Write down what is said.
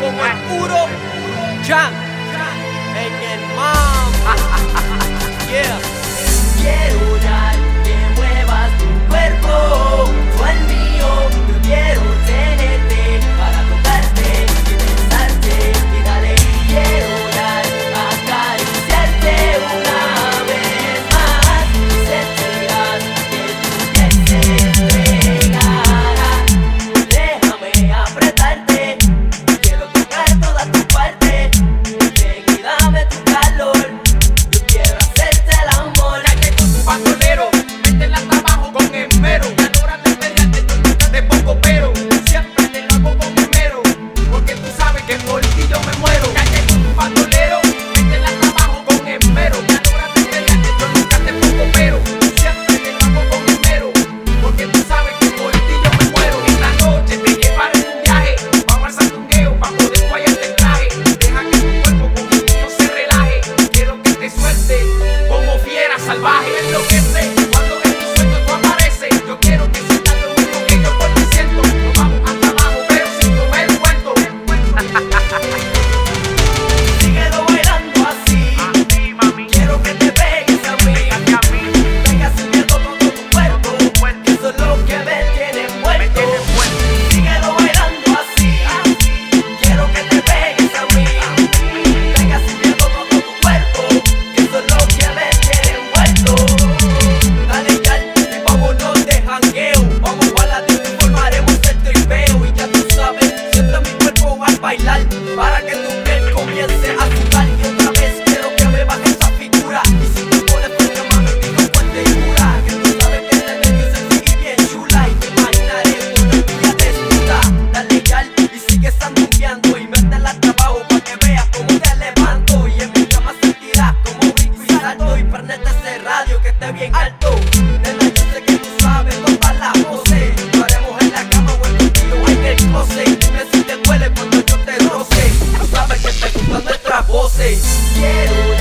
Como el puro Jan en el mambo. yeah. Quiero